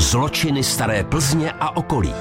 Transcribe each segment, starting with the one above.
Zločiny staré Plzně a okolí.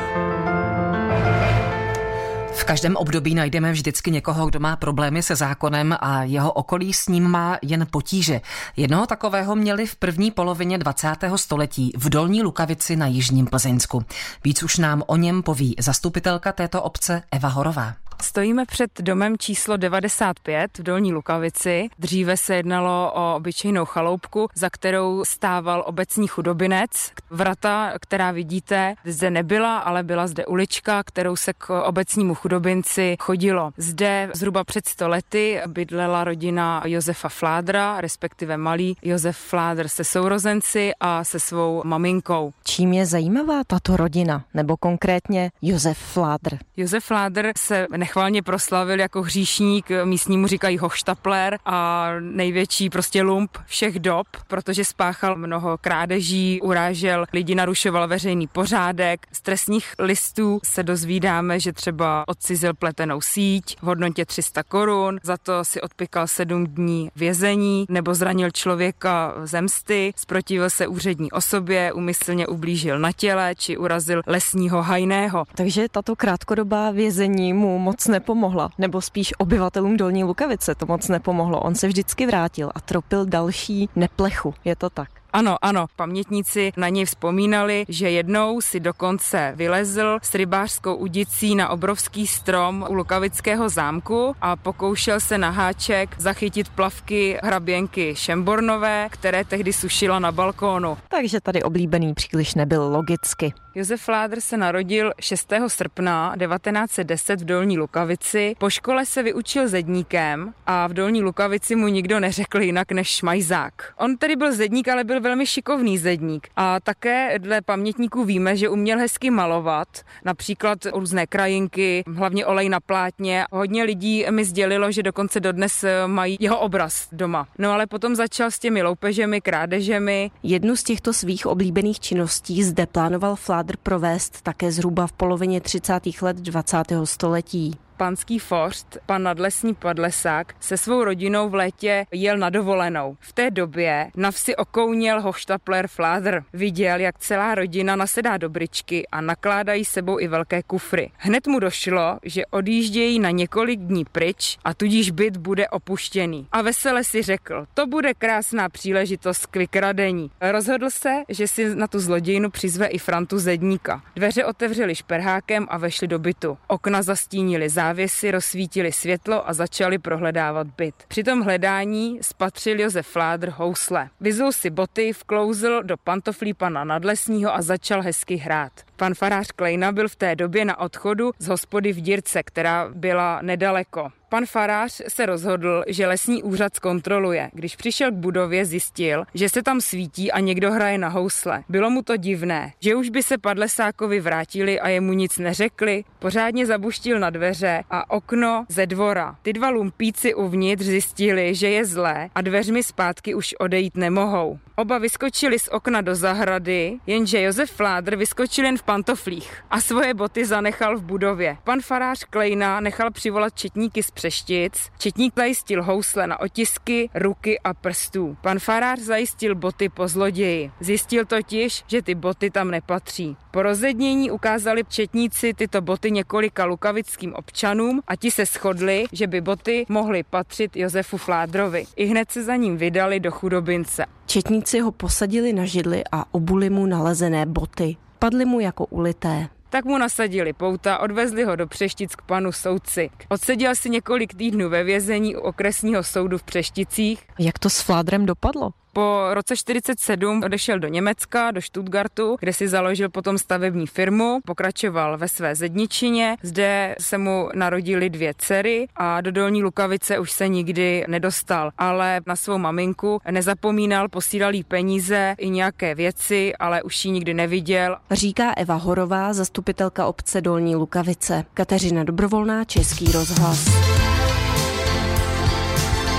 V každém období najdeme vždycky někoho, kdo má problémy se zákonem a jeho okolí s ním má jen potíže. Jednoho takového měli v první polovině 20. století v Dolní Lukavici na Jižním Plzeňsku. Víc už nám o něm poví zastupitelka této obce Eva Horová. Stojíme před domem číslo 95 v Dolní Lukavici. Dříve se jednalo o obyčejnou chaloupku, za kterou stával obecní chudobinec. Vrata, která vidíte, zde nebyla, ale byla zde ulička, kterou se k obecnímu chudobinci chodilo. Zde zhruba před 100 lety bydlela rodina Josefa Fládra, respektive malý Josef Fládr se sourozenci a se svou maminkou. Čím je zajímavá tato rodina, nebo konkrétně Josef Fládr? Josef Fládr se nech nechvalně proslavil jako hříšník, místnímu říkají hoštapler a největší prostě lump všech dob, protože spáchal mnoho krádeží, urážel lidi, narušoval veřejný pořádek. Z trestních listů se dozvídáme, že třeba odcizil pletenou síť v hodnotě 300 korun, za to si odpikal sedm dní vězení nebo zranil člověka zemsty, zprotivil se úřední osobě, umyslně ublížil na těle či urazil lesního hajného. Takže tato krátkodobá vězení mu moc moc nepomohla, nebo spíš obyvatelům Dolní Lukavice to moc nepomohlo. On se vždycky vrátil a tropil další neplechu. Je to tak? Ano, ano, pamětníci na něj vzpomínali, že jednou si dokonce vylezl s rybářskou udicí na obrovský strom u Lukavického zámku a pokoušel se na háček zachytit plavky hraběnky Šembornové, které tehdy sušila na balkónu. Takže tady oblíbený příliš nebyl logicky. Josef Fládr se narodil 6. srpna 1910 v Dolní Lukavici. Po škole se vyučil zedníkem a v Dolní Lukavici mu nikdo neřekl jinak než šmajzák. On tedy byl zedník, ale byl velmi šikovný zedník. A také dle pamětníků víme, že uměl hezky malovat, například různé krajinky, hlavně olej na plátně. Hodně lidí mi sdělilo, že dokonce dodnes mají jeho obraz doma. No ale potom začal s těmi loupežemi, krádežemi. Jednu z těchto svých oblíbených činností zde plánoval Fládr kádr provést také zhruba v polovině 30. let 20. století panský forst, pan nadlesní padlesák, se svou rodinou v létě jel na dovolenou. V té době na vsi okouněl hoštapler Fládr. Viděl, jak celá rodina nasedá do bričky a nakládají sebou i velké kufry. Hned mu došlo, že odjíždějí na několik dní pryč a tudíž byt bude opuštěný. A vesele si řekl, to bude krásná příležitost k vykradení. Rozhodl se, že si na tu zlodějnu přizve i Frantu Zedníka. Dveře otevřeli šperhákem a vešli do bytu. Okna zastínili závěr závěsy rozsvítili světlo a začali prohledávat byt. Při tom hledání spatřil Josef Fládr housle. Vyzul si boty, vklouzl do pantoflí pana nadlesního a začal hezky hrát. Pan farář Klejna byl v té době na odchodu z hospody v Dírce, která byla nedaleko. Pan farář se rozhodl, že lesní úřad zkontroluje. Když přišel k budově, zjistil, že se tam svítí a někdo hraje na housle. Bylo mu to divné, že už by se padlesákovi vrátili a jemu nic neřekli. Pořádně zabuštil na dveře a okno ze dvora. Ty dva lumpíci uvnitř zjistili, že je zlé a dveřmi zpátky už odejít nemohou. Oba vyskočili z okna do zahrady, jenže Josef Fládr vyskočil jen v pantoflích a svoje boty zanechal v budově. Pan farář Klejna nechal přivolat četníky z Přeštic. Četník zajistil housle na otisky, ruky a prstů. Pan farář zajistil boty po zloději. Zjistil totiž, že ty boty tam nepatří. Po rozednění ukázali četníci tyto boty několika lukavickým občanům a ti se shodli, že by boty mohly patřit Josefu Fládrovi. I hned se za ním vydali do chudobince. Četníci ho posadili na židli a obuli mu nalezené boty. Padly mu jako ulité. Tak mu nasadili pouta, odvezli ho do Přeštic k panu soudci. Odseděl si několik týdnů ve vězení u okresního soudu v Přešticích. Jak to s Fládrem dopadlo? Po roce 47 odešel do Německa, do Stuttgartu, kde si založil potom stavební firmu, pokračoval ve své zedničině, zde se mu narodili dvě dcery a do Dolní Lukavice už se nikdy nedostal, ale na svou maminku nezapomínal, posílal jí peníze i nějaké věci, ale už ji nikdy neviděl. Říká Eva Horová, zastupitelka obce Dolní Lukavice. Kateřina Dobrovolná, Český rozhlas.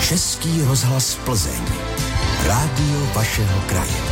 Český rozhlas Plzeň. Rádio vašeho kraje.